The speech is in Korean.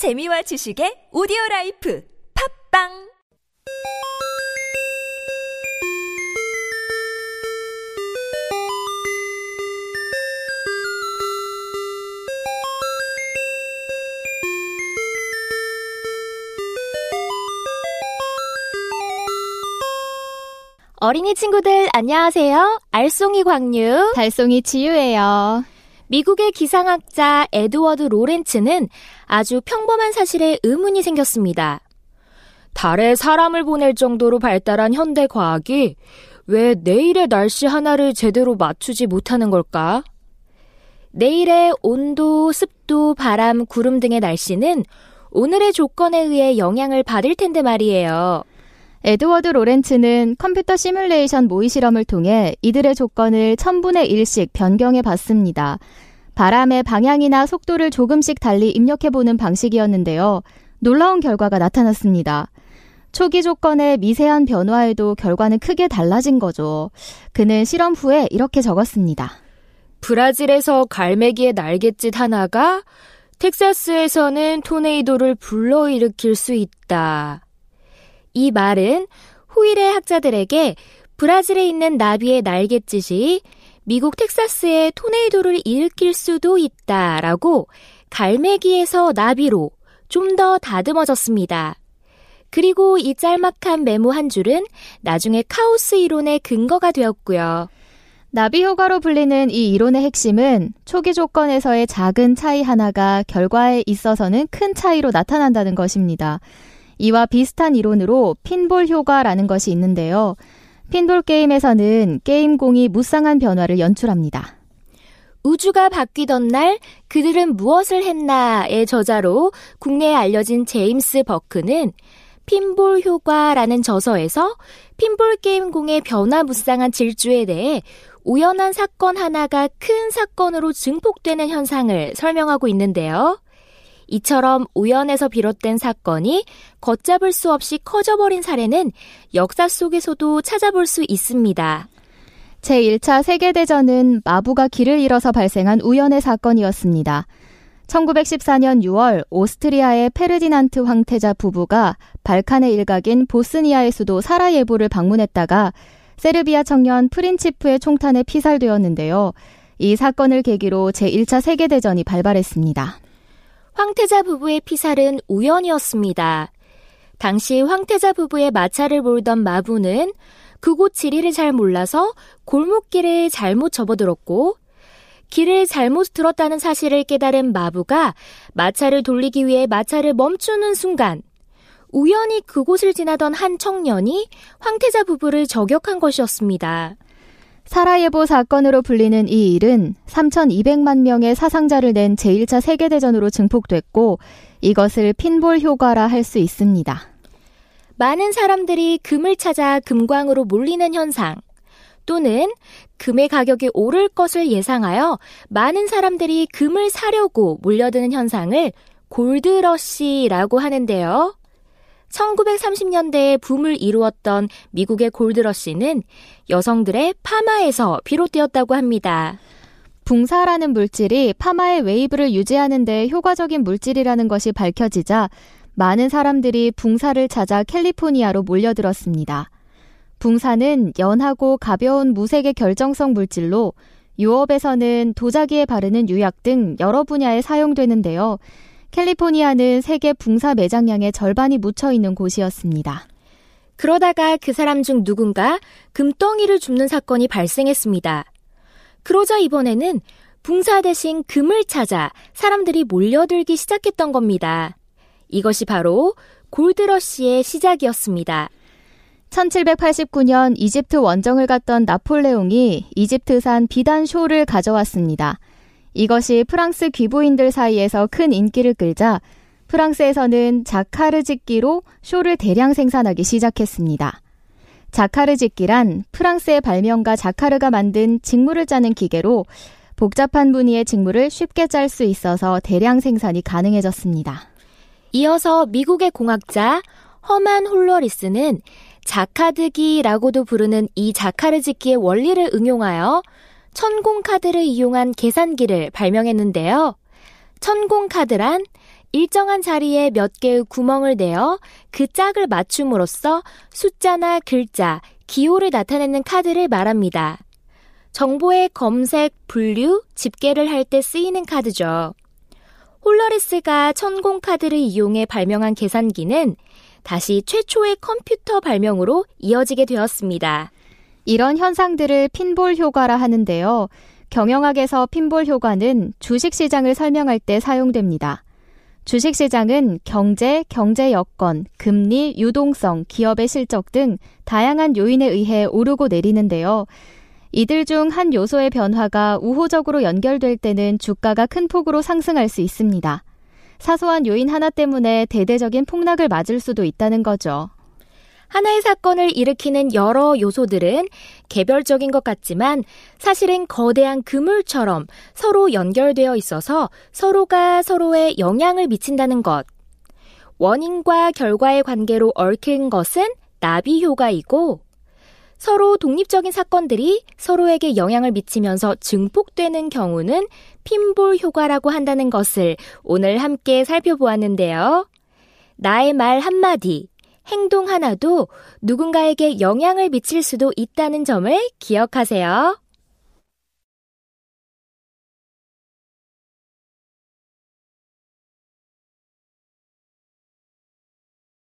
재미와 지식의 오디오 라이프 팝빵 어린이 친구들 안녕하세요. 알송이 광유, 달송이 지유예요. 미국의 기상학자 에드워드 로렌츠는 아주 평범한 사실에 의문이 생겼습니다. 달에 사람을 보낼 정도로 발달한 현대 과학이 왜 내일의 날씨 하나를 제대로 맞추지 못하는 걸까? 내일의 온도, 습도, 바람, 구름 등의 날씨는 오늘의 조건에 의해 영향을 받을 텐데 말이에요. 에드워드 로렌츠는 컴퓨터 시뮬레이션 모의 실험을 통해 이들의 조건을 1000분의 1씩 변경해 봤습니다. 바람의 방향이나 속도를 조금씩 달리 입력해보는 방식이었는데요. 놀라운 결과가 나타났습니다. 초기 조건의 미세한 변화에도 결과는 크게 달라진 거죠. 그는 실험 후에 이렇게 적었습니다. 브라질에서 갈매기의 날갯짓 하나가 텍사스에서는 토네이도를 불러일으킬 수 있다. 이 말은 후일의 학자들에게 브라질에 있는 나비의 날갯짓이 미국 텍사스의 토네이도를 일으킬 수도 있다라고 갈매기에서 나비로 좀 더 다듬어졌습니다. 그리고 이 짤막한 메모 한 줄은 나중에 카오스 이론의 근거가 되었고요. 나비 효과로 불리는 이 이론의 핵심은 초기 조건에서의 작은 차이 하나가 결과에 있어서는 큰 차이로 나타난다는 것입니다. 이와 비슷한 이론으로 핀볼 효과라는 것이 있는데요. 핀볼 게임에서는 게임공이 무쌍한 변화를 연출합니다. 우주가 바뀌던 날 그들은 무엇을 했나의 저자로 국내에 알려진 제임스 버크는 핀볼 효과라는 저서에서 핀볼 게임공의 변화무쌍한 질주에 대해 우연한 사건 하나가 큰 사건으로 증폭되는 현상을 설명하고 있는데요. 이처럼 우연에서 비롯된 사건이 걷잡을 수 없이 커져버린 사례는 역사 속에서도 찾아볼 수 있습니다. 제1차 세계대전은 마부가 길을 잃어서 발생한 우연의 사건이었습니다. 1914년 6월 오스트리아의 페르디난트 황태자 부부가 발칸의 일각인 보스니아의 수도 사라예보를 방문했다가 세르비아 청년 프린치프의 총탄에 피살되었는데요. 이 사건을 계기로 제1차 세계대전이 발발했습니다. 황태자 부부의 피살은 우연이었습니다. 당시 황태자 부부의 마차를 몰던 마부는 그곳 지리를 잘 몰라서 골목길에 잘못 접어들었고 길을 잘못 들었다는 사실을 깨달은 마부가 마차를 돌리기 위해 마차를 멈추는 순간 우연히 그곳을 지나던 한 청년이 황태자 부부를 저격한 것이었습니다. 사라예보 사건으로 불리는 이 일은 3,200만 명의 사상자를 낸 제1차 세계대전으로 증폭됐고 이것을 핀볼 효과라 할 수 있습니다. 많은 사람들이 금을 찾아 금광으로 몰리는 현상 또는 금의 가격이 오를 것을 예상하여 많은 사람들이 금을 사려고 몰려드는 현상을 골드러시라고 하는데요. 1930년대에 붐을 이루었던 미국의 골드러시는 여성들의 파마에서 비롯되었다고 합니다. 붕사라는 물질이 파마의 웨이브를 유지하는 데 효과적인 물질이라는 것이 밝혀지자 많은 사람들이 붕사를 찾아 캘리포니아로 몰려들었습니다. 붕사는 연하고 가벼운 무색의 결정성 물질로 요업에서는 도자기에 바르는 유약 등 여러 분야에 사용되는데요. 캘리포니아는 세계 붕사 매장량의 절반이 묻혀 있는 곳이었습니다. 그러다가 그 사람 중 누군가 금덩이를 줍는 사건이 발생했습니다. 그러자 이번에는 붕사 대신 금을 찾아 사람들이 몰려들기 시작했던 겁니다. 이것이 바로 골드러시의 시작이었습니다. 1789년 이집트 원정을 갔던 나폴레옹이 이집트산 비단 쇼를 가져왔습니다. 이것이 프랑스 귀부인들 사이에서 큰 인기를 끌자 프랑스에서는 자카르 짓기로 쇼를 대량 생산하기 시작했습니다. 자카르 짓기란 프랑스의 발명가 자카르가 만든 직물을 짜는 기계로 복잡한 무늬의 직물을 쉽게 짤 수 있어서 대량 생산이 가능해졌습니다. 이어서 미국의 공학자 허만 홀러리스는 자카드기라고도 부르는 이 자카르 짓기의 원리를 응용하여 천공카드를 이용한 계산기를 발명했는데요. 천공카드란 일정한 자리에 몇 개의 구멍을 내어 그 짝을 맞춤으로써 숫자나 글자, 기호를 나타내는 카드를 말합니다. 정보의 검색, 분류, 집계를 할 때 쓰이는 카드죠. 홀러리스가 천공 카드를 이용해 발명한 계산기는 다시 최초의 컴퓨터 발명으로 이어지게 되었습니다. 이런 현상들을 핀볼 효과라 하는데요. 경영학에서 핀볼 효과는 주식시장을 설명할 때 사용됩니다. 주식시장은 경제, 경제 여건, 금리, 유동성, 기업의 실적 등 다양한 요인에 의해 오르고 내리는데요. 이들 중 한 요소의 변화가 우호적으로 연결될 때는 주가가 큰 폭으로 상승할 수 있습니다. 사소한 요인 하나 때문에 대대적인 폭락을 맞을 수도 있다는 거죠. 하나의 사건을 일으키는 여러 요소들은 개별적인 것 같지만 사실은 거대한 그물처럼 서로 연결되어 있어서 서로가 서로에 영향을 미친다는 것. 원인과 결과의 관계로 얽힌 것은 나비 효과이고 서로 독립적인 사건들이 서로에게 영향을 미치면서 증폭되는 경우는 핀볼 효과라고 한다는 것을 오늘 함께 살펴보았는데요. 나의 말 한마디, 행동 하나도 누군가에게 영향을 미칠 수도 있다는 점을 기억하세요.